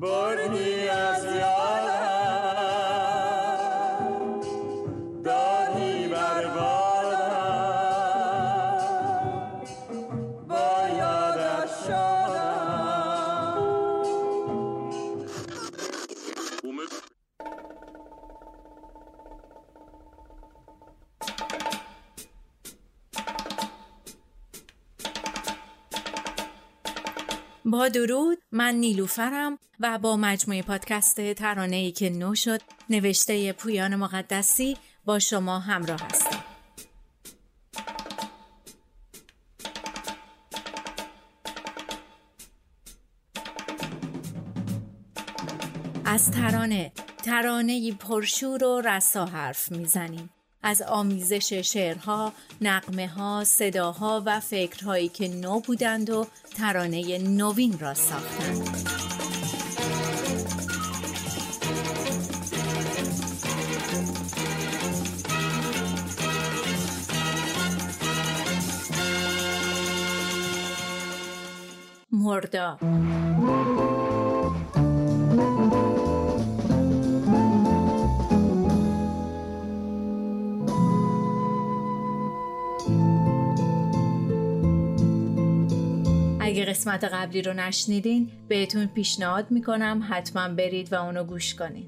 بردی از با درود من نیلوفرم و با مجموعه پادکست ترانه ای که نو شد نوشته پویان مقدسی با شما همراه هستم. از ترانه ترانه پرشور و رسا حرف می‌زنیم. از آمیزش شعرها، نقمه ها، صداها و فکرهایی که نو بودند و ترانه نوین را ساختند. مردا قسمت قبلی رو نشنیدین بهتون پیشنهاد می‌کنم حتما برید و اونو گوش کنین.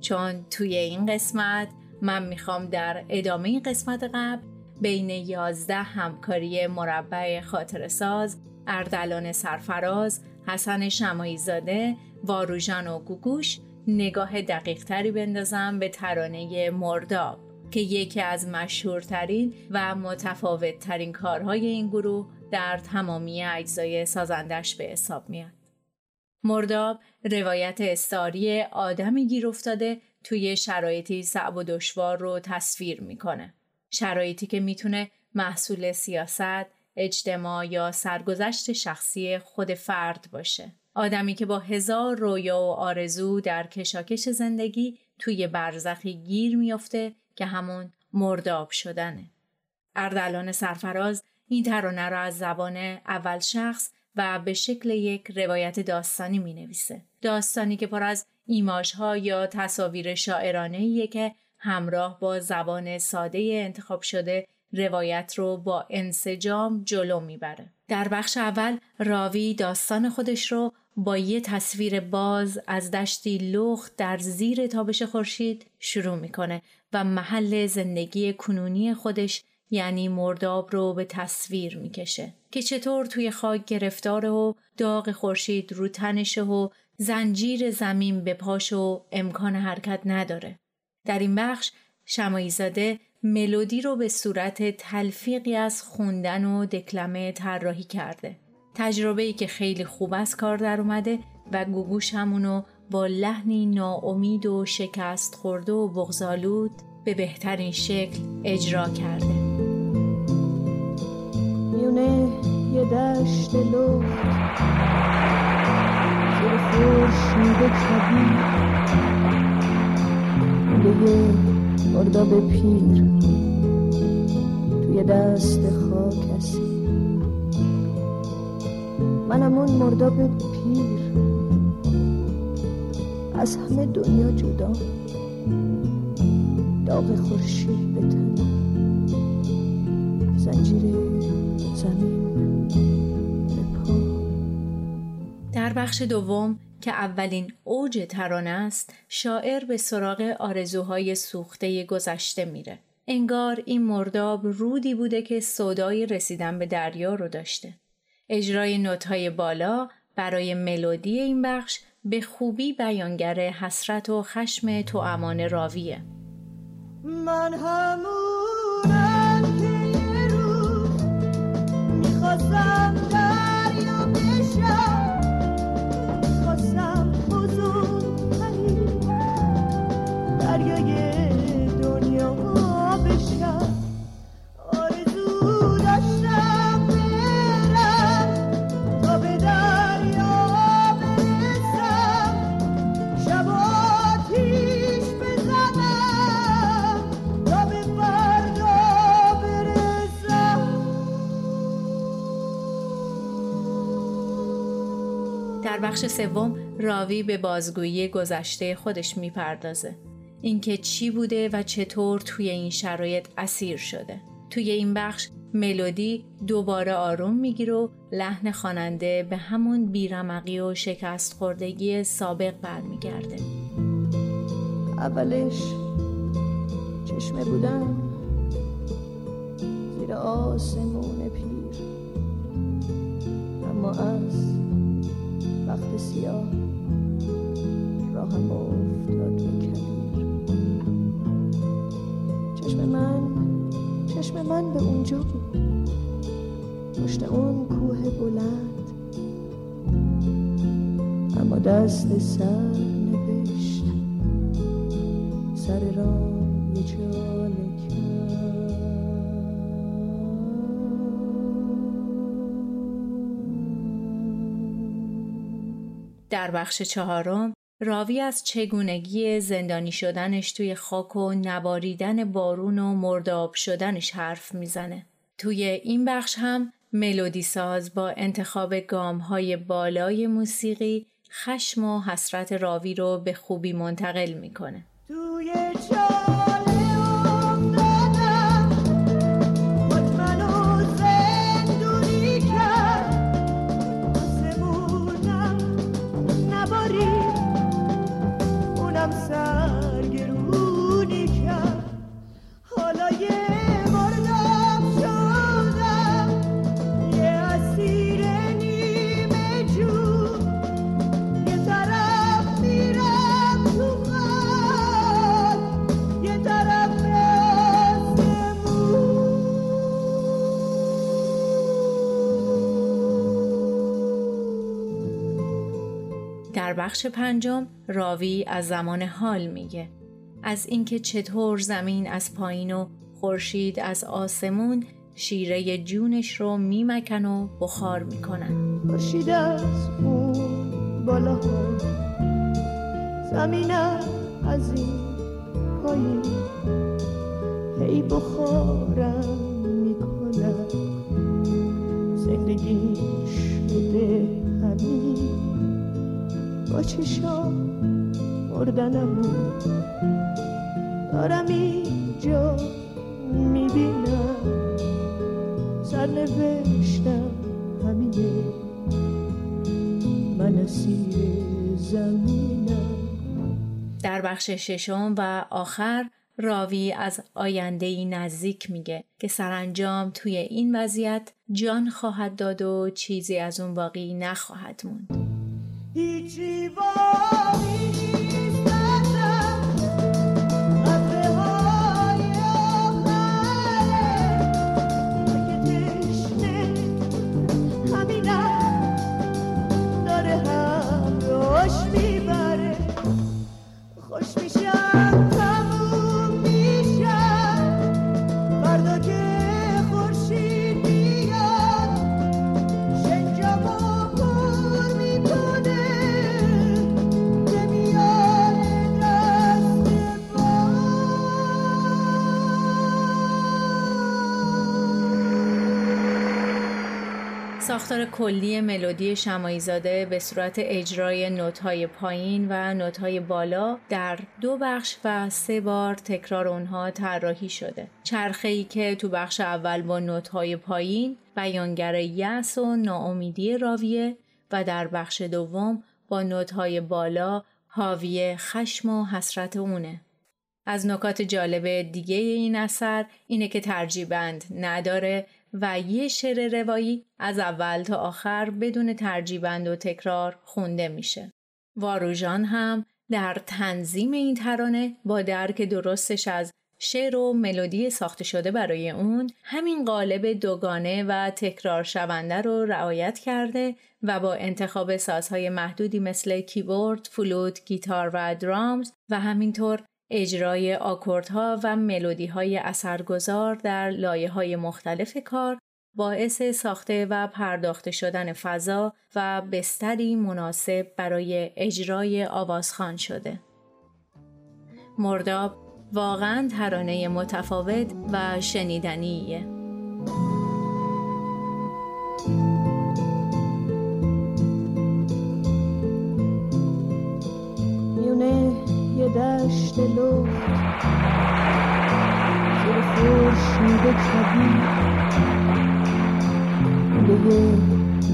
چون توی این قسمت من می‌خوام در ادامه قسمت قبل بین 11 همکاری مربع خاطر ساز اردلان سرفراز حسن شمایی زاده واروژان و گوگوش نگاه دقیق تری بندازم به ترانه مرداب که یکی از مشهورترین و متفاوت ترین کارهای این گروه در تمامی اجزای سازندش به حساب میاد. مرداب روایت استاری آدمی گیر افتاده توی شرایطی صعب و دشوار رو تصویر می‌کنه. شرایطی که می‌تونه محصول سیاست، اجتماع یا سرگذشت شخصی خود فرد باشه. آدمی که با هزار رویا و آرزو در کشاکش زندگی توی برزخی گیر میافته که همون مرداب شدنه. اردلان سرفراز این ترانه را از زبان اول شخص و به شکل یک روایت داستانی می نویسه. داستانی که پر از ایماش ها یا تصاویر شاعرانه که همراه با زبان ساده انتخاب شده روایت رو با انسجام جلو می‌بره. در بخش اول راوی داستان خودش رو با یه تصویر باز از دشتی لخت در زیر تابش خورشید شروع می‌کنه و محل زندگی کنونی خودش یعنی مرداب رو به تصویر می‌کشه که چطور توی خاک گرفتاره و داغ خورشید رو تنشه و زنجیر زمین به پاش و امکان حرکت نداره. در این بخش شمایزاده ملودی رو به صورت تلفیقی از خوندن و دکلمه طراحی کرده. تجربه ای که خیلی خوب از کار در اومده و گوگوش همونو با لحنی ناامید و شکست خورده و بغزالود به بهترین شکل اجرا کرده. میونه یه دشت لخت زیر خورشید کبیر. یه مرداب پیر. توی دست خاک اسیر. منم اون مرداب پیر. از همه دنیا جدا. داغ خورشید به تنم. زنجیر در بخش دوم که اولین اوج ترانه است شاعر به سراغ آرزوهای سوخته گذشته میره. انگار این مرداب رودی بوده که صدای رسیدن به دریا رو داشته. اجرای نوتهای بالا برای ملودی این بخش به خوبی بیانگر حسرت و خشم تو امان راویه. من همونم بخش سوم راوی به بازگویی گذشته خودش می‌پردازه. اینکه چی بوده و چطور توی این شرایط اسیر شده. توی این بخش ملودی دوباره آروم می‌گیره و لحن خواننده به همون بیرمقی و شکست خوردگی سابق برمیگرده. اولش چشمه بودم زیر آسمون پیر. اما از وقت سیاه راهم افتاد به کبیر. چشم من چشم من به اونجا بود. پشت اون کوه بلند. اما دست سر در بخش چهارم راوی از چگونگی زندانی شدنش توی خاک و نباریدن بارون و مرداب شدنش حرف می‌زنه. توی این بخش هم ملودی ساز با انتخاب گام های بالای موسیقی خشم و حسرت راوی رو به خوبی منتقل می‌کنه. در بخش پنجم راوی از زمان حال میگه. از اینکه چطور زمین از پایین و خورشید از آسمون شیره جونش رو میمکن و بخار می‌کنن. خورشید از اون بالا ها زمینم از این پایین. هی بخارم می‌کنم زندگی شده همین. با چشام مردنم دارم اینجا می‌بینم. سرنوشتم همینه من اسیر زمینم. در بخش ششم و آخر راوی از آینده ای نزدیک میگه که سرانجام توی این وضعیت جان خواهد داد و چیزی از اون باقی نخواهد موند. هیچی باقی ساختار کلی ملودی شمایزاده به صورت اجرای نوت‌های پایین و نوت‌های بالا در دو بخش و سه بار تکرار اونها طراحی شده. چرخه‌ای که تو بخش اول با نوت‌های پایین بیانگر یأس و ناامیدی راویه و در بخش دوم با نوت‌های بالا حاوی خشم و حسرت اونه. از نکات جالب دیگه این اثر اینه که ترجیبند نداره و یه شعر روایی از اول تا آخر بدون ترجیبند و تکرار خونده میشه. واروژان هم در تنظیم این ترانه با درک درستش از شعر و ملودی ساخته شده برای اون همین قالب دوگانه و تکرار شونده رو رعایت کرده و با انتخاب سازهای محدودی مثل کیبورد، فلوت، گیتار و درامز و همینطور اجرای آکوردها و ملودی های اثرگذار در لایه های مختلف کار باعث ساخته و پرداخته شدن فضا و بستری مناسب برای اجرای آوازخان شده. مرداب واقعا ترانه متفاوت و شنیدنیه. دشت لخت زیر خورشید کبیر لوله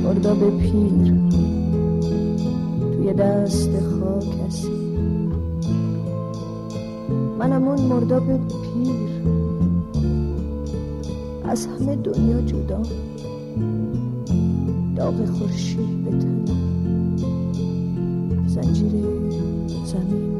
مرداب پیر توی دست خاک منم اون مرداب پیر. از همه دنیا جدا. داغ خورشید به زنجیر زمین.